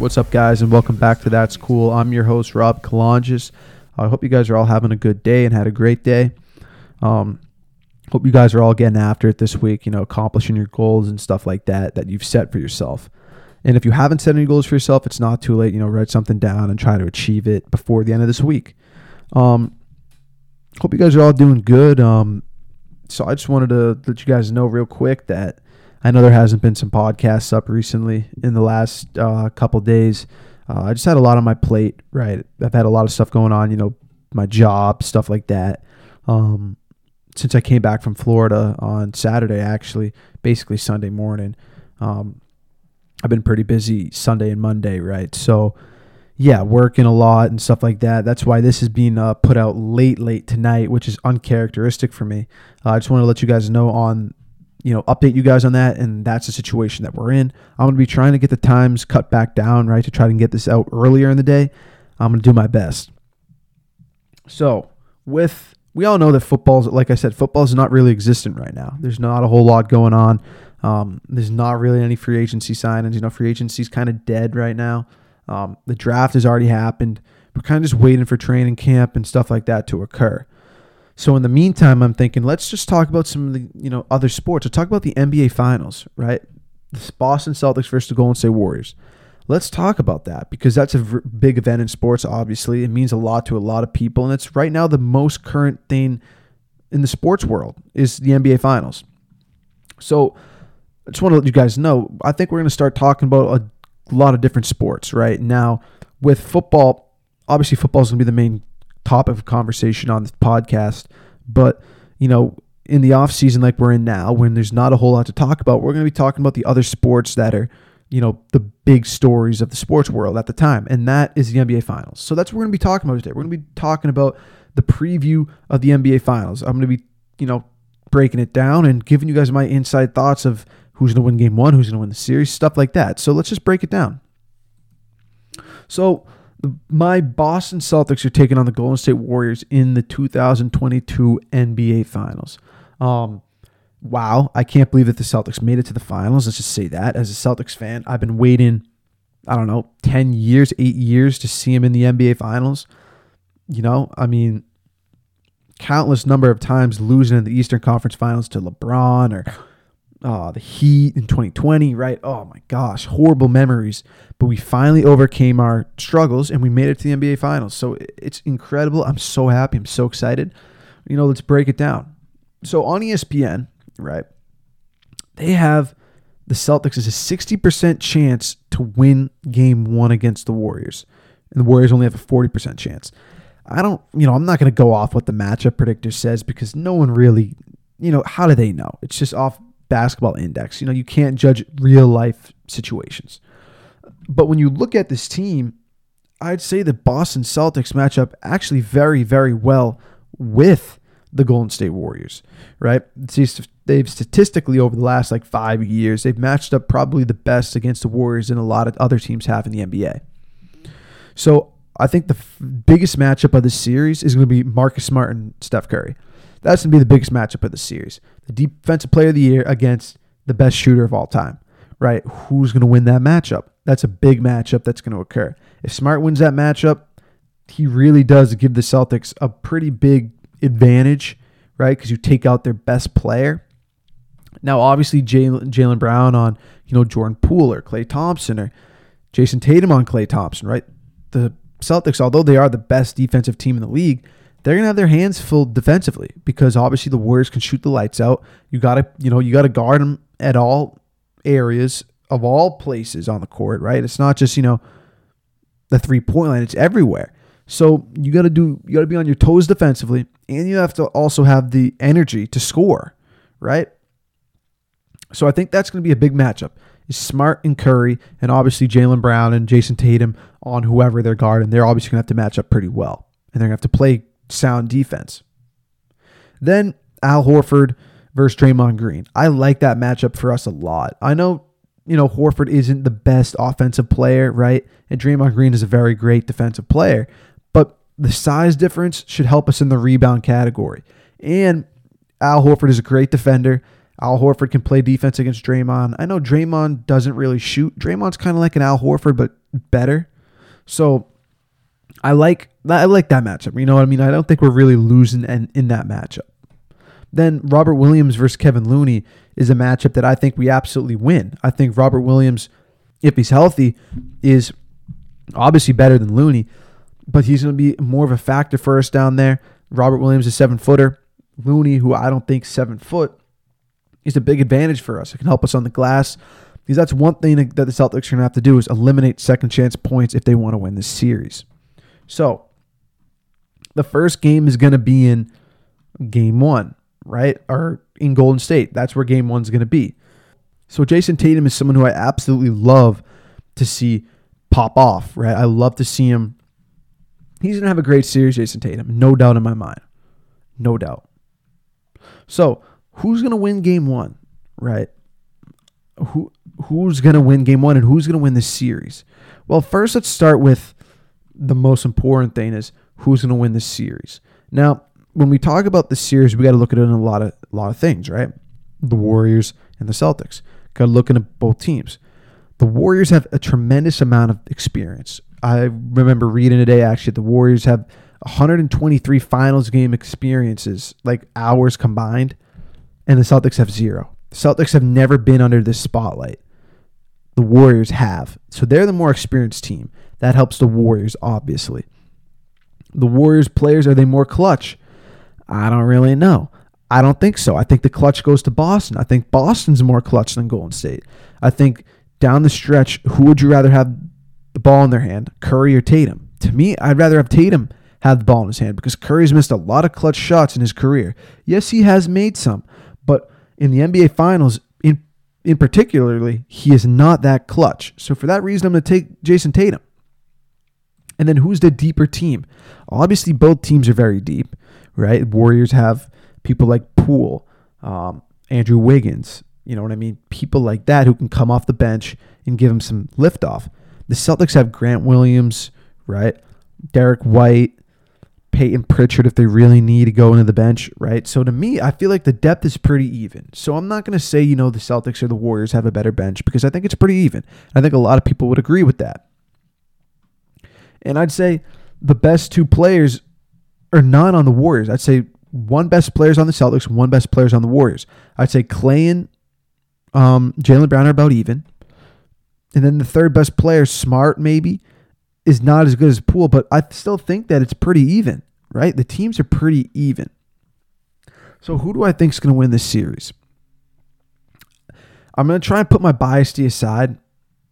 What's up, guys, and welcome back to That's Cool. I'm your host, Rob Kalanges. I hope you guys are all having a good day and had a great day. Um, hope you guys are all getting after it this week, you know, accomplishing your goals and stuff like that that you've set for yourself. And if you haven't set any goals for yourself, it's not too late. You know, write something down and try to achieve it before the end of this week. Um, hope you guys are all doing good. Um, so I just wanted to let you guys know real quick that I know there hasn't been some podcasts up recently in the last uh, couple days. Uh, I just had a lot on my plate, right? I've had a lot of stuff going on, you know, my job, stuff like that. Um, since I came back from Florida on Saturday, actually, basically Sunday morning. Um, I've been pretty busy Sunday and Monday, right? So, yeah, working a lot and stuff like that. That's why this is being uh, put out late, late tonight, which is uncharacteristic for me. Uh, I just want to let you guys know on, you know, update you guys on that, and that's the situation that we're in. I'm going to be trying to get the times cut back down, right, to try to get this out earlier in the day. I'm going to do my best. So, with we all know that football's like I said, football is not really existent right now. There's not a whole lot going on. Um, there's not really any free agency signings. You know, free agency's kind of dead right now. Um, the draft has already happened. We're kind of just waiting for training camp and stuff like that to occur. So in the meantime, I'm thinking let's just talk about some of the you know other sports. Let's talk about the NBA Finals, right? The Boston Celtics versus the Golden State Warriors. Let's talk about that because that's a v- big event in sports. Obviously, it means a lot to a lot of people, and it's right now the most current thing in the sports world is the NBA Finals. So I just want to let you guys know. I think we're going to start talking about a lot of different sports right now. With football, obviously, football is going to be the main topic of conversation on this podcast. But you know, in the off season like we're in now, when there's not a whole lot to talk about, we're going to be talking about the other sports that are you know, the big stories of the sports world at the time, and that is the NBA Finals. So that's what we're going to be talking about today. We're going to be talking about the preview of the NBA Finals. I'm going to be, you know, breaking it down and giving you guys my inside thoughts of who's going to win game one, who's going to win the series, stuff like that. So let's just break it down. So my Boston Celtics are taking on the Golden State Warriors in the 2022 NBA Finals. Um, wow, I can't believe that the Celtics made it to the finals. Let's just say that. As a Celtics fan, I've been waiting, I don't know, 10 years, eight years to see him in the NBA finals. You know, I mean, countless number of times losing in the Eastern Conference finals to LeBron or uh, the Heat in 2020, right? Oh my gosh, horrible memories. But we finally overcame our struggles and we made it to the NBA finals. So it's incredible. I'm so happy. I'm so excited. You know, let's break it down. So on ESPN, right? They have the Celtics as a 60% chance to win game one against the Warriors. And the Warriors only have a 40% chance. I don't, you know, I'm not going to go off what the matchup predictor says because no one really, you know, how do they know? It's just off basketball index. You know, you can't judge real life situations. But when you look at this team, I'd say the Boston Celtics match up actually very, very well with the Golden State Warriors, right? They've statistically over the last like five years, they've matched up probably the best against the Warriors than a lot of other teams have in the NBA. So I think the f- biggest matchup of the series is going to be Marcus Smart and Steph Curry. That's going to be the biggest matchup of the series. The defensive player of the year against the best shooter of all time, right? Who's going to win that matchup? That's a big matchup that's going to occur. If Smart wins that matchup, he really does give the Celtics a pretty big advantage, right? Because you take out their best player. Now, obviously, Jaylen Brown on you know Jordan Poole or Klay Thompson or Jayson Tatum on Klay Thompson, right? The Celtics, although they are the best defensive team in the league, they're gonna have their hands full defensively because obviously the Warriors can shoot the lights out. You gotta, you know, you gotta guard them at all areas of all places on the court, right? It's not just you know the three point line; it's everywhere. So you got to do you got to be on your toes defensively and you have to also have the energy to score, right? So I think that's to be a big matchup. Is Smart and Curry and obviously Jaylen Brown and Jayson Tatum on whoever they're guarding. They're obviously to have to match up pretty well. And they're to have to play sound defense. Then Al Horford versus Draymond Green. I like that matchup for us a lot. I know, you know, Horford isn't the best offensive player, right? And Draymond Green is a very great defensive player but the size difference should help us in the rebound category. And Al Horford is a great defender. Al Horford can play defense against Draymond. I know Draymond doesn't really shoot. Draymond's kind of like an Al Horford, but better. So I like I like that matchup. You know what I mean? I don't think we're really losing in, in that matchup. Then Robert Williams versus Kevin Looney is a matchup that I think we absolutely win. I think Robert Williams, if he's healthy, is obviously better than Looney, but he's going to be more of a factor for us down there. Robert Williams is seven footer. Looney, who I don't think seven foot, is a big advantage for us. It can help us on the glass because that's one thing that the Celtics are going to have to do is eliminate second chance points if they want to win this series. So the first game is going to be in game one, right? Or in Golden State. That's where game one's going to be. So Jayson Tatum is someone who I absolutely love to see pop off, right? I love to see him. He's going to have a great series, Jayson Tatum. No doubt in my mind. No doubt. So who's going to win game one, right? Who who's going to win game one and who's going to win the series? Well, first let's start with the most important thing is who's going to win the series. Now, when we talk about the series, we got to look at it in a lot of a lot of things, right? The Warriors and the Celtics. Got to look at both teams. The Warriors have a tremendous amount of experience. I remember reading today actually the Warriors have 123 finals game experiences, like hours combined, and the Celtics have zero. The Celtics have never been under this spotlight. The Warriors have. So they're the more experienced team. That helps the Warriors, obviously. The Warriors players, are they more clutch? I don't really know. I don't think so. I think the clutch goes to Boston. I think Boston's more clutch than Golden State. I think down the stretch, who would you rather have the ball in their hand, Curry or Tatum? To me, I'd rather have Tatum have the ball in his hand because Curry's missed a lot of clutch shots in his career. Yes, he has made some, but in the NBA Finals, in particularly, he is not that clutch. So for that reason, I'm going to take Jason Tatum. And then who's the deeper team? Obviously, both teams are very deep right? Warriors have people like Poole, um, Andrew Wiggins, you know what I mean? People like that who can come off the bench and give them some liftoff. The Celtics have Grant Williams, right? Derrick White, Payton Pritchard if they really need to go into the bench, right? So to me, I feel like the depth is pretty even. So I'm not going to say, you know, the Celtics or the Warriors have a better bench because I think it's pretty even. I think a lot of people would agree with that. And I'd say the best two players are not on the Warriors. I'd say one best players on the Celtics, one best players on the Warriors. I'd say Klay and um, Jaylen Brown are about even. And then the third best player, Smart maybe, is not as good as Poole, but I still think that it's pretty even, right? The teams are pretty even. So who do I think is going to win this series? I'm going to try and put my bias to aside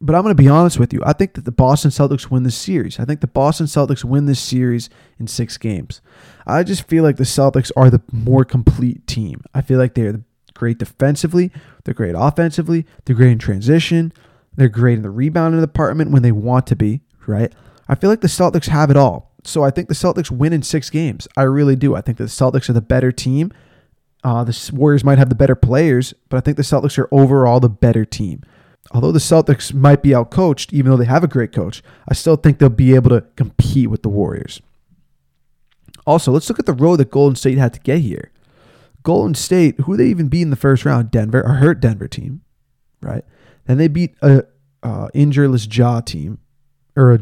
but I'm going to be honest with you. I think that the Boston Celtics win this series. I think the Boston Celtics win this series in six games. I just feel like the Celtics are the more complete team. I feel like they're great defensively, they're great offensively, they're great in transition, they're great in the rebounding department when they want to be, right? I feel like the Celtics have it all. So I think the Celtics win in six games. I really do. I think the Celtics are the better team. Uh, the Warriors might have the better players, but I think the Celtics are overall the better team although the Celtics might be outcoached, even though they have a great coach, I still think they'll be able to compete with the Warriors. Also, let's look at the road that Golden State had to get here. Golden State, who they even beat in the first round, Denver, a hurt Denver team, right? Then they beat a uh, injureless Ja team, or a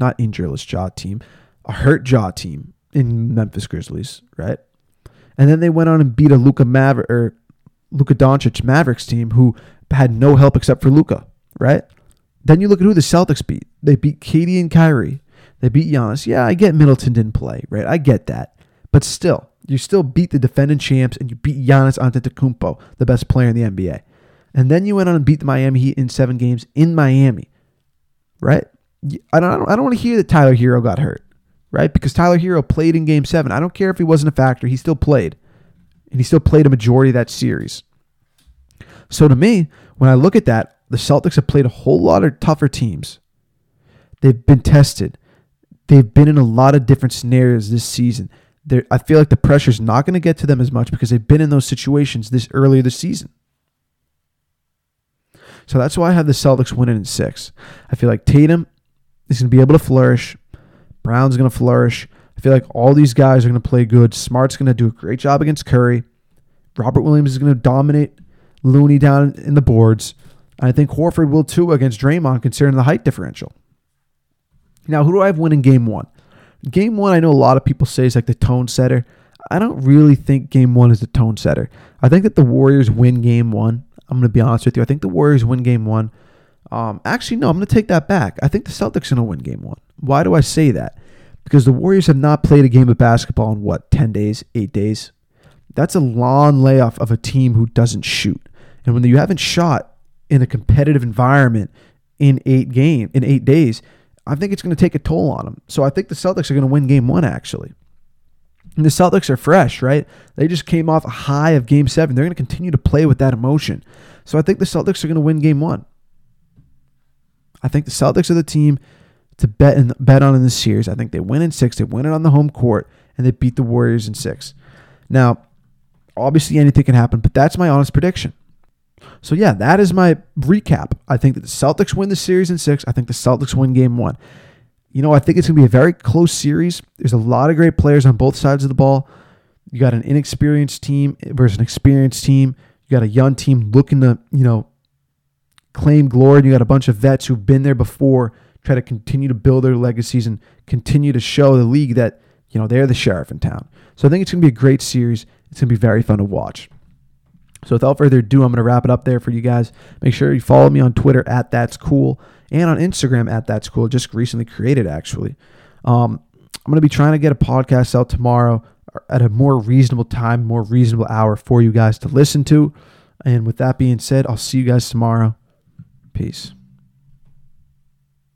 not injureless Ja team, a hurt Ja team in Memphis Grizzlies, right? And then they went on and beat a Luka Maverick or Luka Doncic Mavericks team who had no help except for Luka, right? Then you look at who the Celtics beat. They beat KD and Kyrie. They beat Giannis. Yeah, I get Middleton didn't play, right? I get that. But still, you still beat the defending champs and you beat Giannis Antetokounmpo, the best player in the NBA. And then you went on and beat the Miami Heat in seven games in Miami, right? I don't, I don't want to hear that Tyler Herro got hurt, right? Because Tyler Herro played in game seven. I don't care if he wasn't a factor. He still played. And he still played a majority of that series. So to me, when I look at that, the Celtics have played a whole lot of tougher teams. They've been tested. They've been in a lot of different scenarios this season. They're, I feel like the pressure's not going to get to them as much because they've been in those situations this earlier this season. So that's why I have the Celtics winning in six. I feel like Tatum is going to be able to flourish. Brown's going to flourish. I feel like all these guys are going to play good. Smart's going to do a great job against Curry. Robert Williams is going to dominate Looney down in the boards. I think Horford will too against Draymond, considering the height differential. Now, who do I have winning game one? Game one, I know a lot of people say is like the tone setter. I don't really think game one is the tone setter. I think that the Warriors win game one. I'm going to be honest with you. I think the Warriors win game one. Um, actually, no, I'm going to take that back. I think the Celtics are going to win game one. Why do I say that? Because the Warriors have not played a game of basketball in what, 10 days, 8 days? That's a long layoff of a team who doesn't shoot. And when you haven't shot in a competitive environment in 8 game in 8 days, I think it's going to take a toll on them. So I think the Celtics are going to win game 1 actually. And the Celtics are fresh, right? They just came off a high of game 7. They're going to continue to play with that emotion. So I think the Celtics are going to win game 1. I think the Celtics are the team to bet and bet on in this series. I think they win in six. They win it on the home court, and they beat the Warriors in six. Now, obviously anything can happen, but that's my honest prediction. So yeah, that is my recap. I think that the Celtics win the series in six. I think the Celtics win game one. You know, I think it's going to be a very close series. There's a lot of great players on both sides of the ball. You got an inexperienced team versus an experienced team. You got a young team looking to, you know, claim glory. And you got a bunch of vets who've been there before, try to continue to build their legacies and continue to show the league that, you know, they're the sheriff in town. So I think it's going to be a great series. It's going to be very fun to watch. So without further ado, I'm going to wrap it up there for you guys. Make sure you follow me on Twitter at That's Cool and on Instagram at That's Cool. Just recently created, actually. Um, I'm going to be trying to get a podcast out tomorrow at a more reasonable time, more reasonable hour for you guys to listen to. And with that being said, I'll see you guys tomorrow. Peace.